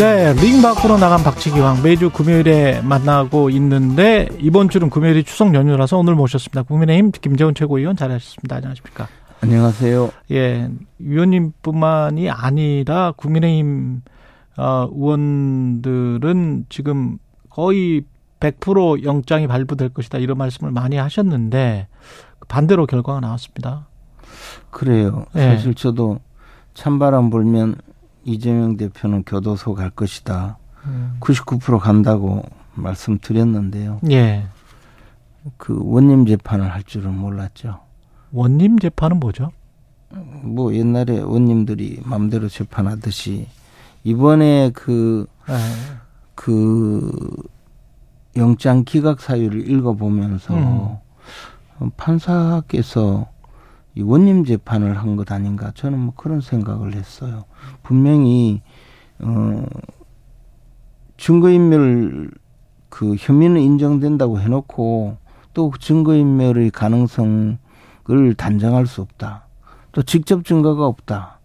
네, 링 밖으로 나간 박치기왕 매주 금요일에 만나고 있는데 이번 주는 금요일이 추석 연휴라서 오늘 모셨습니다. 국민의힘 김재원 최고위원 잘하셨습니다. 안녕하십니까? 안녕하세요. 예, 위원님뿐만이 아니라 국민의힘 어, 의원들은 지금 거의 100% 영장이 발부될 것이다 이런 말씀을 많이 하셨는데 반대로 결과가 나왔습니다. 그래요. 예. 사실 저도 찬바람 불면 이재명 대표는 교도소 갈 것이다. 음. 99% 간다고 말씀드렸는데요. 예. 그 원님 재판을 할 줄은 몰랐죠. 원님 재판은 뭐죠? 뭐 옛날에 원님들이 마음대로 재판하듯이 이번에 그, 예. 그 영장 기각 사유를 읽어보면서 음. 판사께서 이 원님 재판을 한 것 아닌가 저는 뭐 그런 생각을 했어요. 분명히 어 증거인멸 그 혐의는 인정된다고 해놓고 또 증거인멸의 가능성을 단정할 수 없다. 또 직접 증거가 없다.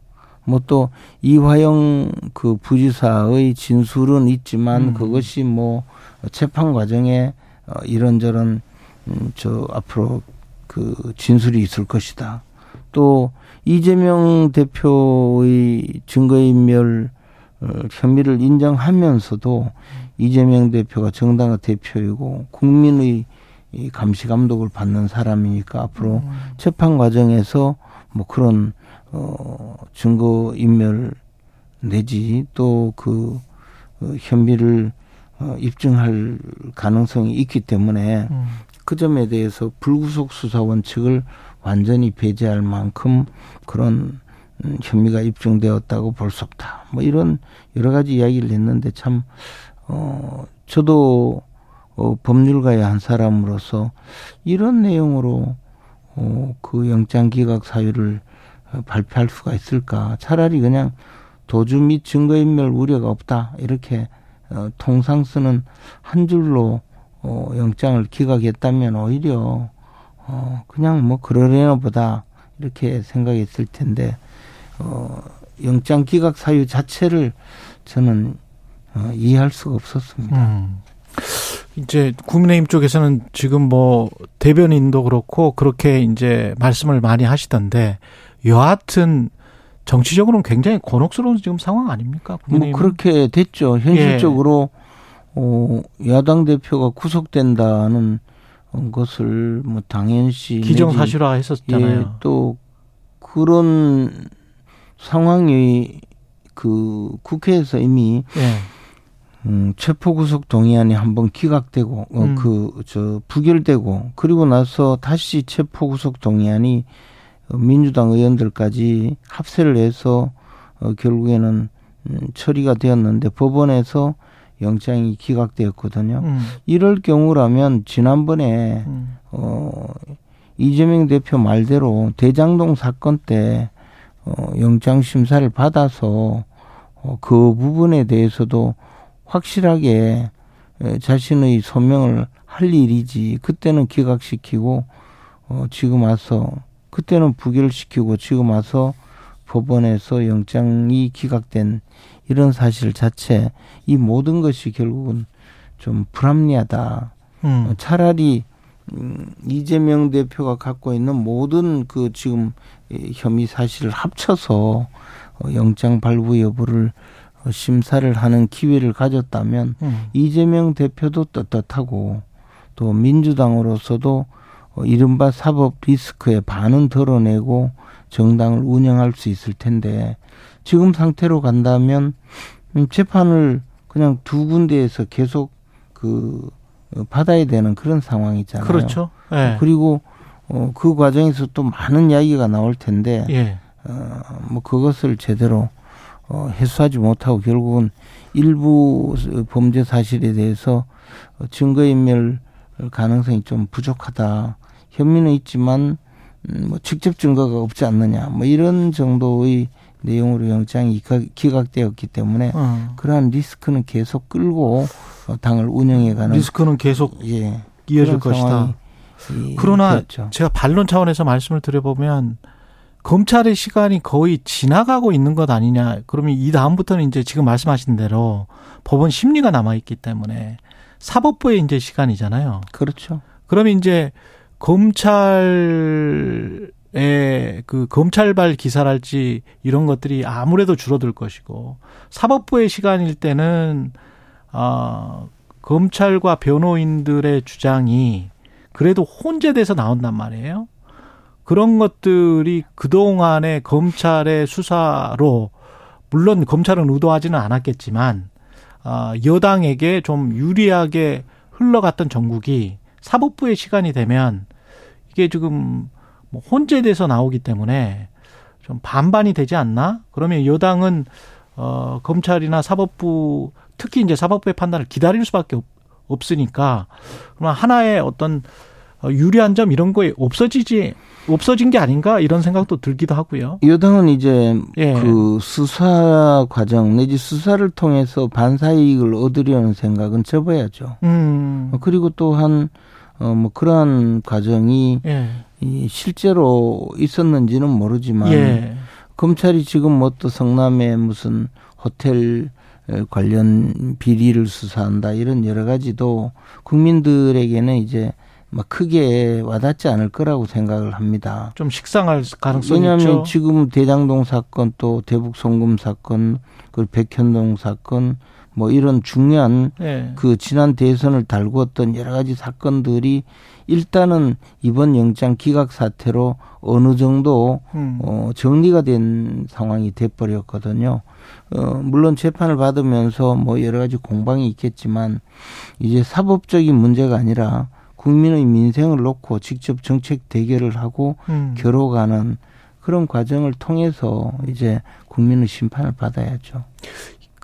뭐 또 이화영 그 부지사의 진술은 있지만 음. 그것이 뭐 재판 과정에 어 이런저런 음, 저 앞으로 그 진술이 있을 것이다. 또 이재명 대표의 증거인멸 어, 혐의를 인정하면서도 이재명 대표가 정당의 대표이고 국민의 이 감시 감독을 받는 사람이니까 앞으로 음. 재판 과정에서 뭐 그런 어 증거 인멸 내지 또 그 혐의를 어, 입증할 가능성이 있기 때문에 음. 그 점에 대해서 불구속 수사 원칙을 완전히 배제할 만큼 그런 음, 혐의가 입증되었다고 볼 수 없다. 뭐 이런 여러 가지 이야기를 했는데 참, 어, 저도 어, 법률가의 한 사람으로서 이런 내용으로 어, 그 영장 기각 사유를 어, 발표할 수가 있을까? 차라리 그냥 도주 및 증거인멸 우려가 없다. 이렇게 어, 통상 쓰는 한 줄로 어, 영장을 기각했다면 오히려 어, 그냥 뭐 그러려나 보다 이렇게 생각했을 텐데 어, 영장 기각 사유 자체를 저는 어, 이해할 수가 없었습니다. 음. 이제 국민의힘 쪽에서는 지금 뭐 대변인도 그렇고 그렇게 이제 말씀을 많이 하시던데 여하튼 정치적으로는 굉장히 곤혹스러운 지금 상황 아닙니까? 뭐 국민의힘 그렇게 됐죠. 현실적으로 어, 야당 대표가 구속된다는 것을 뭐 당연시 기정사실화 예, 했었잖아요. 또 그런 상황이 그 국회에서 이미 예. 음, 체포 구속 동의안이 한번 기각되고 어, 음. 그저 부결되고 그리고 나서 다시 체포 구속 동의안이 어, 민주당 의원들까지 합세를 해서 어, 결국에는 음, 처리가 되었는데 법원에서 영장이 기각되었거든요. 음. 이럴 경우라면 지난번에 음. 어 이재명 대표 말대로 대장동 사건 때 어, 영장 심사를 받아서 어, 그 부분에 대해서도 확실하게 에, 자신의 소명을 할 일이지 그때는 기각시키고 어, 지금 와서 그때는 부결시키고 지금 와서 법원에서 영장이 기각된 이런 사실 자체 이 모든 것이 결국은 좀 불합리하다. 음. 어, 차라리 음, 이재명 대표가 갖고 있는 모든 그 지금 이 혐의 사실을 합쳐서 어, 영장 발부 여부를 어, 심사를 하는 기회를 가졌다면 음. 이재명 대표도 떳떳하고 또 민주당으로서도 어, 이른바 사법 리스크의 반은 덜어내고 정당을 운영할 수 있을 텐데 지금 상태로 간다면 음, 재판을 그냥 두 군데에서 계속 그 어, 받아야 되는 그런 상황이잖아요. 그렇죠. 예. 그리고 어, 그 과정에서 또 많은 이야기가 나올 텐데 예. 어, 뭐 그것을 제대로 어, 해소하지 못하고 결국은 일부 범죄 사실에 대해서 증거인멸 가능성이 좀 부족하다. 혐의는 있지만 음, 뭐 직접 증거가 없지 않느냐. 뭐 이런 정도의 내용으로 영장이 기각- 기각되었기 때문에 어. 그러한 리스크는 계속 끌고 어, 당을 운영해가는 리스크는 계속 예 이어질 것이다. 이- 그러나 되었죠. 제가 반론 차원에서 말씀을 드려보면 검찰의 시간이 거의 지나가고 있는 것 아니냐. 그러면 이 다음부터는 이제 지금 말씀하신 대로 법원 심리가 남아 있기 때문에 사법부의 이제 시간이잖아요. 그렇죠. 그러면 이제 검찰의 그 검찰발 기사랄지 이런 것들이 아무래도 줄어들 것이고 사법부의 시간일 때는 어 검찰과 변호인들의 주장이 그래도 혼재돼서 나온단 말이에요. 그런 것들이 그동안의 검찰의 수사로 물론 검찰은 의도하지는 않았겠지만 아, 여당에게 좀 유리하게 흘러갔던 전국이 사법부의 시간이 되면 이게 지금 뭐 혼재돼서 나오기 때문에 좀 반반이 되지 않나? 그러면 여당은 어 검찰이나 사법부 특히 이제 사법부의 판단을 기다릴 수밖에 없, 으니까 그러면 하나의 어떤 어, 유리한 점 이런 거에 없어지지 없어진 게 아닌가 이런 생각도 들기도 하고요. 여당은 이제 예. 그 수사 과정 내지 수사를 통해서 반사 이익을 얻으려는 생각은 접어야죠. 음. 그리고 또한 어 뭐 그러한 과정이 예. 이 실제로 있었는지는 모르지만 예. 검찰이 지금 뭐 또 성남에 무슨 호텔 관련 비리를 수사한다 이런 여러 가지도 국민들에게는 이제 막 크게 와닿지 않을 거라고 생각을 합니다. 좀 식상할 가능성이 왜냐하면 있죠. 지금 대장동 사건 또 대북 송금 사건 그리고 백현동 사건 뭐 이런 중요한 네. 그 지난 대선을 달구었던 여러 가지 사건들이 일단은 이번 영장 기각 사태로 어느 정도 음. 어 정리가 된 상황이 돼 버렸거든요. 어 물론 재판을 받으면서 뭐 여러 가지 공방이 있겠지만 이제 사법적인 문제가 아니라 국민의 민생을 놓고 직접 정책 대결을 하고 음. 겨뤄가는 그런 과정을 통해서 이제 국민의 심판을 받아야죠.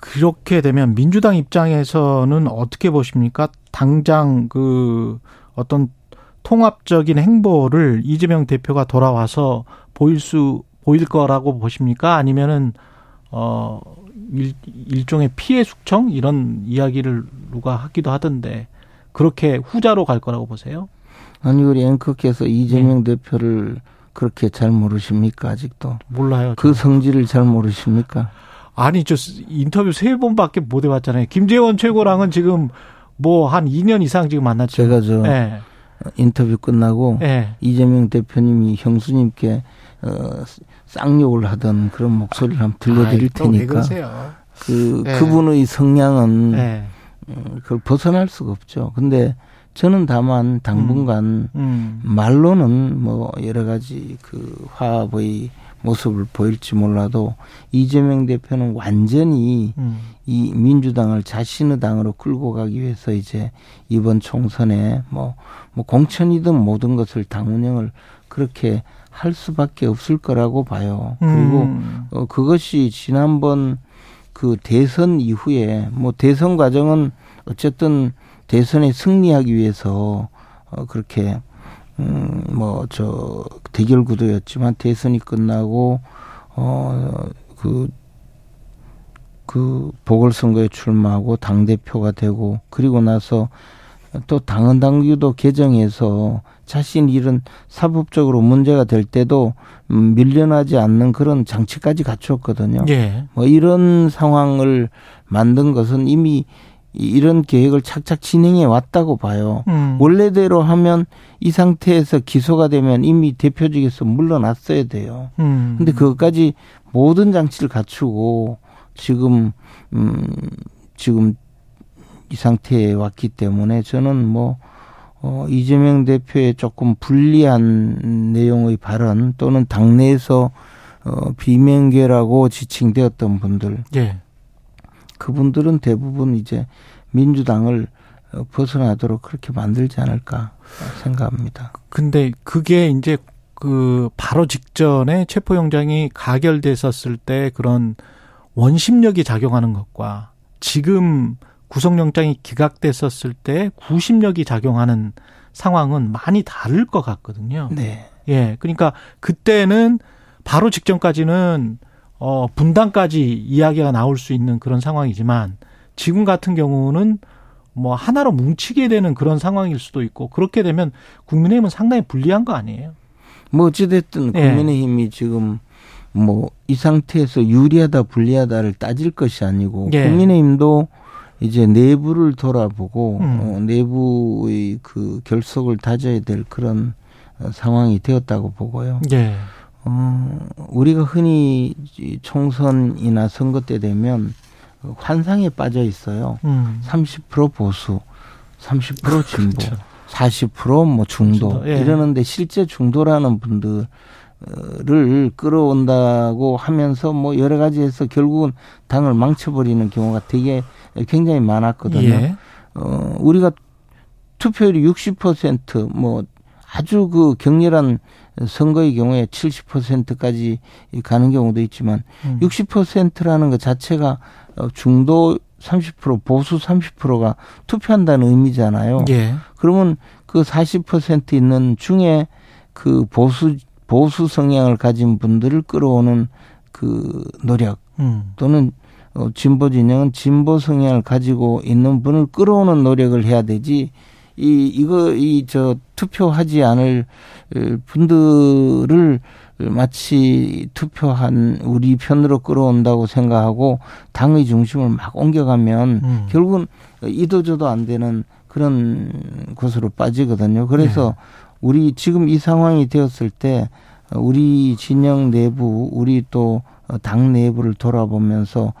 그렇게 되면 민주당 입장에서는 어떻게 보십니까? 당장 그 어떤 통합적인 행보를 이재명 대표가 돌아와서 보일 수 보일 거라고 보십니까? 아니면은 어 일, 일종의 피해 숙청 이런 이야기를 누가 하기도 하던데 그렇게 후자로 갈 거라고 보세요? 아니 우리 앵커께서 이재명 네. 대표를 그렇게 잘 모르십니까 아직도? 몰라요. 저. 그 성질을 잘 모르십니까? 아니 저 인터뷰 세 번밖에 못 해봤잖아요. 김재원 최고랑은 지금 뭐 한 2년 이상 지금 만났죠. 제가 저 네. 인터뷰 끝나고 네. 이재명 대표님이 형수님께 어, 쌍욕을 하던 그런 목소리를 한번 들려드릴 아이, 테니까. 그 네. 그분의 성향은 네. 어, 그걸 벗어날 수가 없죠. 근데 저는 다만 당분간 음. 음. 말로는 뭐 여러 가지 그 화합의 모습을 보일지 몰라도 이재명 대표는 완전히 음. 이 민주당을 자신의 당으로 끌고 가기 위해서 이제 이번 총선에 뭐, 뭐 공천이든 모든 것을 당 운영을 그렇게 할 수밖에 없을 거라고 봐요. 그리고 음. 어, 그것이 지난번 그 대선 이후에 뭐 대선 과정은 어쨌든 대선에 승리하기 위해서 어 그렇게 음 뭐 저 대결 구도였지만 대선이 끝나고 어그그 그 보궐선거에 출마하고 당 대표가 되고 그리고 나서 또 당헌 당규도 개정해서 자신 이런 사법적으로 문제가 될 때도 음, 밀려나지 않는 그런 장치까지 갖추었거든요. 예. 뭐 이런 상황을 만든 것은 이미 이런 계획을 착착 진행해 왔다고 봐요. 음. 원래대로 하면 이 상태에서 기소가 되면 이미 대표직에서 물러났어야 돼요. 음. 근데 그것까지 모든 장치를 갖추고 지금 음 지금 이 상태에 왔기 때문에 저는 뭐 어, 이재명 대표의 조금 불리한 내용의 발언 또는 당내에서 어, 비명계라고 지칭되었던 분들. 예. 그분들은 대부분 이제 민주당을 어, 벗어나도록 그렇게 만들지 않을까 생각합니다. 근데 그게 이제 그 바로 직전에 체포영장이 가결됐었을 때 그런 원심력이 작용하는 것과 지금 구속영장이 기각됐었을 때 구심력이 작용하는 상황은 많이 다를 것 같거든요. 네. 예. 그러니까 그때는 바로 직전까지는 어, 분당까지 이야기가 나올 수 있는 그런 상황이지만 지금 같은 경우는 뭐 하나로 뭉치게 되는 그런 상황일 수도 있고 그렇게 되면 국민의힘은 상당히 불리한 거 아니에요? 뭐 어찌됐든 예. 국민의힘이 지금 뭐 이 상태에서 유리하다 불리하다를 따질 것이 아니고 예. 국민의힘도 이제 내부를 돌아보고 음. 어, 내부의 그 결속을 다져야 될 그런 어, 상황이 되었다고 보고요. 예. 어, 우리가 흔히 이 총선이나 선거 때 되면 그 환상에 빠져 있어요. 음. 30% 보수, 30% 진보, 그렇죠. 40%뭐 중도 예. 이러는데 실제 중도라는 분들을 끌어온다고 하면서 뭐 여러 가지에서 결국은 당을 망쳐버리는 경우가 되게 굉장히 많았거든요. 예. 어, 우리가 투표율이 60%뭐 아주 그 격렬한 선거의 경우에 70%까지 가는 경우도 있지만 음. 60%라는 것 자체가 어, 중도 30% 보수 30%가 투표한다는 의미잖아요. 예. 그러면 그 40% 있는 중에 그 보수 보수 성향을 가진 분들을 끌어오는 그 노력 음. 또는 어, 진보 진영은 진보 성향을 가지고 있는 분을 끌어오는 노력을 해야 되지. 이 이거 이 저 투표하지 않을 분들을 마치 투표한 우리 편으로 끌어온다고 생각하고 당의 중심을 막 옮겨가면 음. 결국은 이도저도 안 되는 그런 곳으로 빠지거든요. 그래서 네. 우리 지금 이 상황이 되었을 때 우리 진영 내부, 우리 또 당 내부를 돌아보면서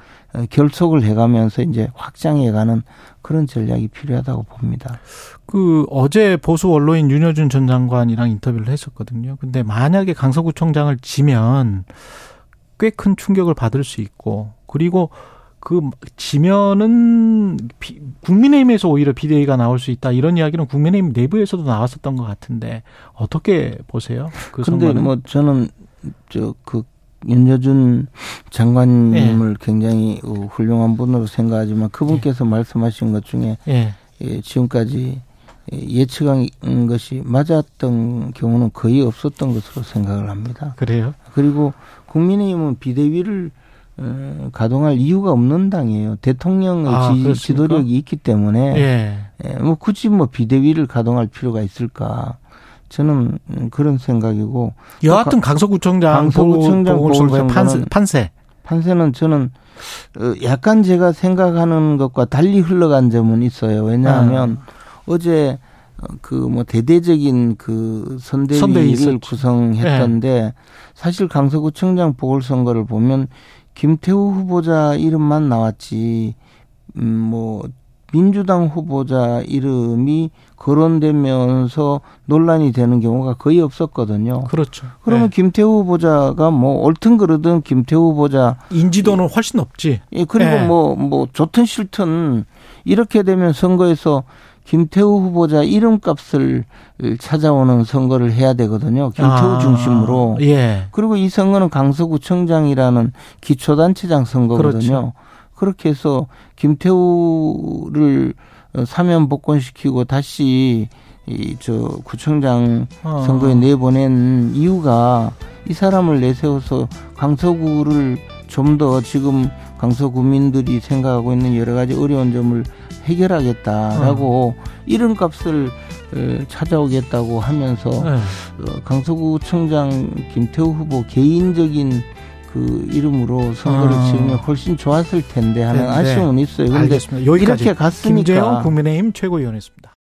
결속을 해가면서 이제 확장해가는 그런 전략이 필요하다고 봅니다. 그 어제 보수 언론인 윤여준 전 장관이랑 인터뷰를 했었거든요. 근데 만약에 강서구청장을 지면 꽤 큰 충격을 받을 수 있고 그리고 그 지면은 비, 국민의힘에서 오히려 비대위가 나올 수 있다 이런 이야기는 국민의힘 내부에서도 나왔었던 것 같은데 어떻게 보세요? 그 선거는? 뭐 저는 저 그 윤여준 장관님을 굉장히 어, 훌륭한 분으로 생각하지만 그분께서 말씀하신 것 중에 예. 예, 지금까지 예측한 것이 맞았던 경우는 거의 없었던 것으로 생각을 합니다. 그래요? 그리고 국민의힘은 비대위를 어, 가동할 이유가 없는 당이에요. 대통령의 아, 지? 지도력이 있기 때문에 예. 예, 뭐 굳이 뭐 비대위를 가동할 필요가 있을까? 저는 음, 그런 생각이고 여하튼 강서구청장 강서구청장 보궐선거의 판세. 판세는 저는 어, 약간 제가 생각하는 것과 달리 흘러간 점은 있어요. 왜냐하면 아. 어제 그 뭐 대대적인 그 선대위 선대위를. 구성했던데 사실 강서구청장 보궐선거를 보면 김태우 후보자 이름만 나왔지 음뭐 민주당 후보자 이름이 거론되면서 논란이 되는 경우가 거의 없었거든요. 그렇죠. 그러면 예. 김태우 후보자가 뭐 옳든 그러든 김태우 후보자 인지도는 훨씬 높지. 예, 그리고 예. 뭐, 뭐, 좋든 싫든 이렇게 되면 선거에서 김태우 후보자 이름값을 찾아오는 선거를 해야 되거든요. 김태우 아, 중심으로. 예. 그리고 이 선거는 강서구청장이라는 기초단체장 선거거든요. 그렇죠. 그렇게 해서 김태우를 사면 복권시키고 다시 이 저 구청장 어. 선거에 내보낸 이유가 이 사람을 내세워서 강서구를 좀 더 지금 강서구민들이 생각하고 있는 여러 가지 어려운 점을 해결하겠다라고 어. 이름값을 어, 찾아오겠다고 하면서 예. 어, 강서구청장 김태우 후보 개인적인 그 이름으로 선거를 아. 치르면 훨씬 좋았을 텐데 하는 네, 네. 아쉬움은 있어요. 그런데 이렇게 갔으니까 김재영 국민의힘 최고위원이었습니다.